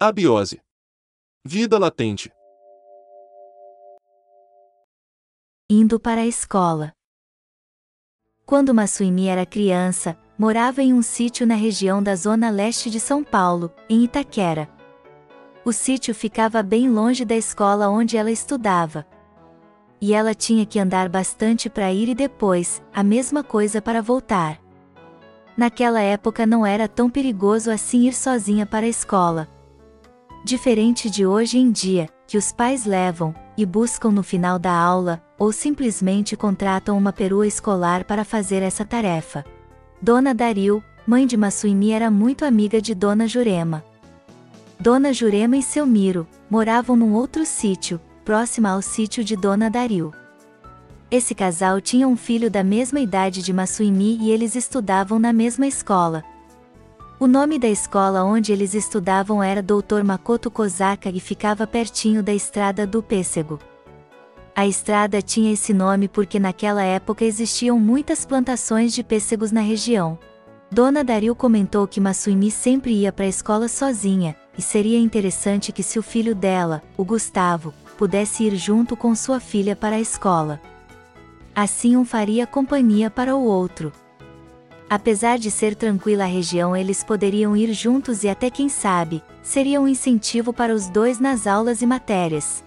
Abiose. Vida latente. Indo para a escola. Quando Massuimi era criança, morava em um sítio na região da zona leste de São Paulo, em Itaquera. O sítio ficava bem longe da escola onde ela estudava. E ela tinha que andar bastante para ir e depois, a mesma coisa para voltar. Naquela época não era tão perigoso assim ir sozinha para a escola. Diferente de hoje em dia, que os pais levam, e buscam no final da aula, ou simplesmente contratam uma perua escolar para fazer essa tarefa. Dona Daril, mãe de Massuimi era muito amiga de Dona Jurema. Dona Jurema e seu Miro moravam num outro sítio, próximo ao sítio de Dona Daril. Esse casal tinha um filho da mesma idade de Massuimi e eles estudavam na mesma escola. O nome da escola onde eles estudavam era Dr. Makoto Kozaka e ficava pertinho da estrada do Pêssego. A estrada tinha esse nome porque naquela época existiam muitas plantações de pêssegos na região. Dona Daril comentou que Massuimi sempre ia para a escola sozinha, e seria interessante que se o filho dela, o Gustavo, pudesse ir junto com sua filha para a escola. Assim um faria companhia para o outro. Apesar de ser tranquila a região, eles poderiam ir juntos e até quem sabe, seria um incentivo para os dois nas aulas e matérias.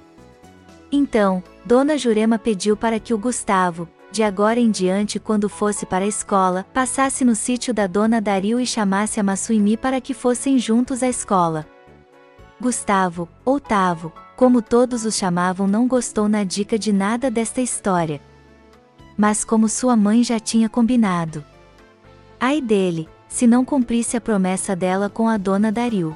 Então, Dona Jurema pediu para que o Gustavo, de agora em diante quando fosse para a escola, passasse no sítio da Dona Dario e chamasse a Massuimi para que fossem juntos à escola. Gustavo, ou Tavo, como todos os chamavam, não gostou na dica de nada desta história. Mas como sua mãe já tinha combinado. Ai dele, se não cumprisse a promessa dela com a dona Dario.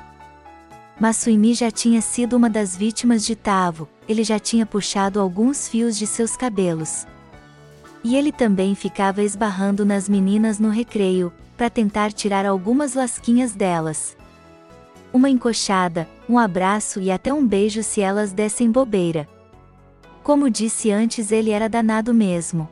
Massuimi já tinha sido uma das vítimas de Tavo, ele já tinha puxado alguns fios de seus cabelos. E ele também ficava esbarrando nas meninas no recreio, para tentar tirar algumas lasquinhas delas uma encoxada, um abraço e até um beijo se elas dessem bobeira. Como disse antes, ele era danado mesmo.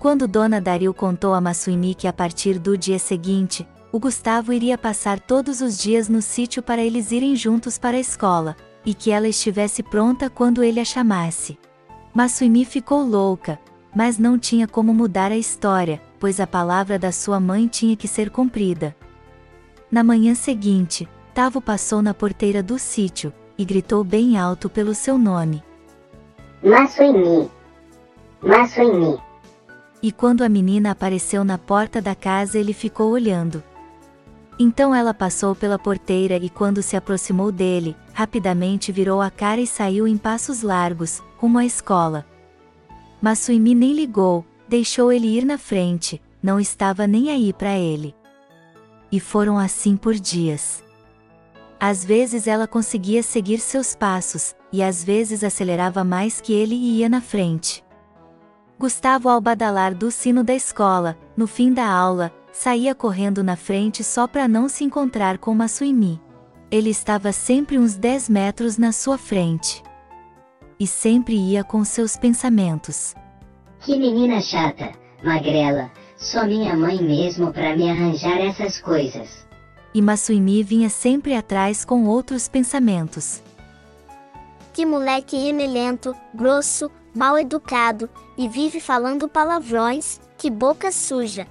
Quando Dona Daril contou a Massuimi que a partir do dia seguinte, o Gustavo iria passar todos os dias no sítio para eles irem juntos para a escola, e que ela estivesse pronta quando ele a chamasse. Massuimi ficou louca, mas não tinha como mudar a história, pois a palavra da sua mãe tinha que ser cumprida. Na manhã seguinte, Tavo passou na porteira do sítio e gritou bem alto pelo seu nome. Massuini. Massuini. E quando a menina apareceu na porta da casa, ele ficou olhando. Então ela passou pela porteira e quando se aproximou dele, rapidamente virou a cara e saiu em passos largos, rumo à escola. Massuimi nem ligou, deixou ele ir na frente, não estava nem aí para ele. E foram assim por dias. Às vezes ela conseguia seguir seus passos, e às vezes acelerava mais que ele e ia na frente. Gustavo ao badalar do sino da escola, no fim da aula, saía correndo na frente só para não se encontrar com Massuimi. Ele estava sempre uns 10 metros na sua frente. E sempre ia com seus pensamentos. Que menina chata, magrela, só minha mãe mesmo para me arranjar essas coisas e Massuimi vinha sempre atrás com outros pensamentos. Que moleque emelento, grosso, mal educado, e vive falando palavrões, que boca suja.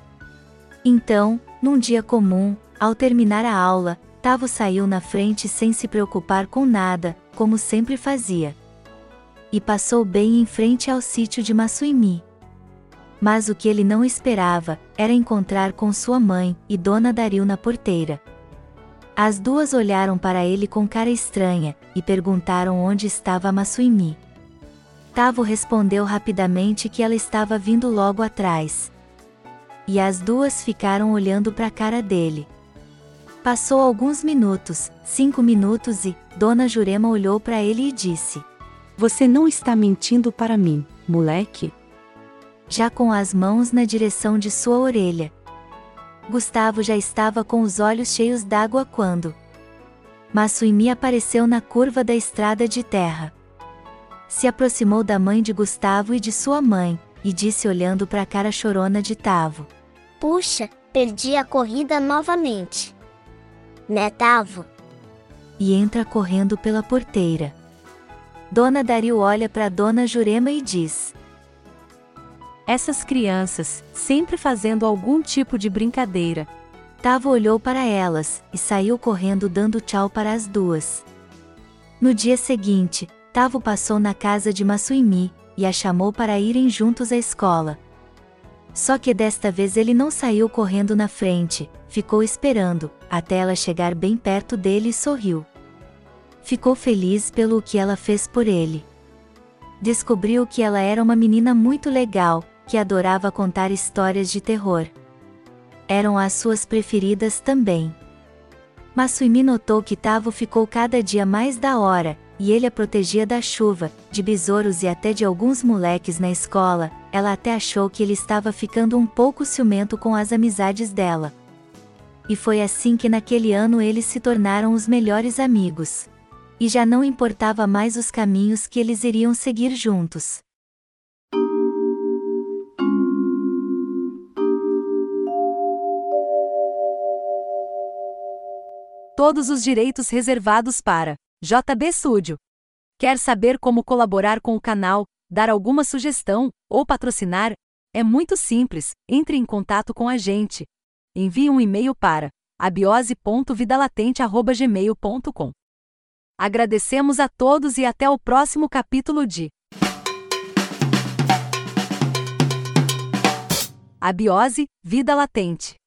Então, num dia comum, ao terminar a aula, Tavo saiu na frente sem se preocupar com nada, como sempre fazia. E passou bem em frente ao sítio de Massuimi. Mas o que ele não esperava, era encontrar com sua mãe, e Dona Daril na porteira. As duas olharam para ele com cara estranha, e perguntaram onde estava Massuimi. Tavo respondeu rapidamente que ela estava vindo logo atrás. E as duas ficaram olhando para a cara dele. Passou alguns minutos, cinco minutos e, Dona Jurema olhou para ele e disse: Você não está mentindo para mim, moleque? Já com as mãos na direção de sua orelha. Gustavo já estava com os olhos cheios d'água quando Massuimi apareceu na curva da estrada de terra. Se aproximou da mãe de Gustavo e de sua mãe, e disse olhando para a cara chorona de Tavo: Puxa, perdi a corrida novamente. Né, Tavo? e entra correndo pela porteira. Dona Dario olha para Dona Jurema e diz: Essas crianças, sempre fazendo algum tipo de brincadeira. Tavo olhou para elas e saiu correndo dando tchau para as duas. No dia seguinte, Tavo passou na casa de Massuimi e a chamou para irem juntos à escola. Só que desta vez ele não saiu correndo na frente, ficou esperando, até ela chegar bem perto dele e sorriu. Ficou feliz pelo que ela fez por ele. Descobriu que ela era uma menina muito legal, que adorava contar histórias de terror. Eram as suas preferidas também. Massuimi notou que Tavo ficou cada dia mais da hora, e ele a protegia da chuva, de besouros e até de alguns moleques na escola, ela até achou que ele estava ficando um pouco ciumento com as amizades dela. E foi assim que naquele ano eles se tornaram os melhores amigos. E já não importava mais os caminhos que eles iriam seguir juntos. Todos os direitos reservados para JB Studio. Quer saber como colaborar com o canal, dar alguma sugestão ou patrocinar? É muito simples, entre em contato com a gente. Envie um e-mail para abiose.vidalatente@gmail.com. Agradecemos a todos e até o próximo capítulo de Abiose, Vida Latente.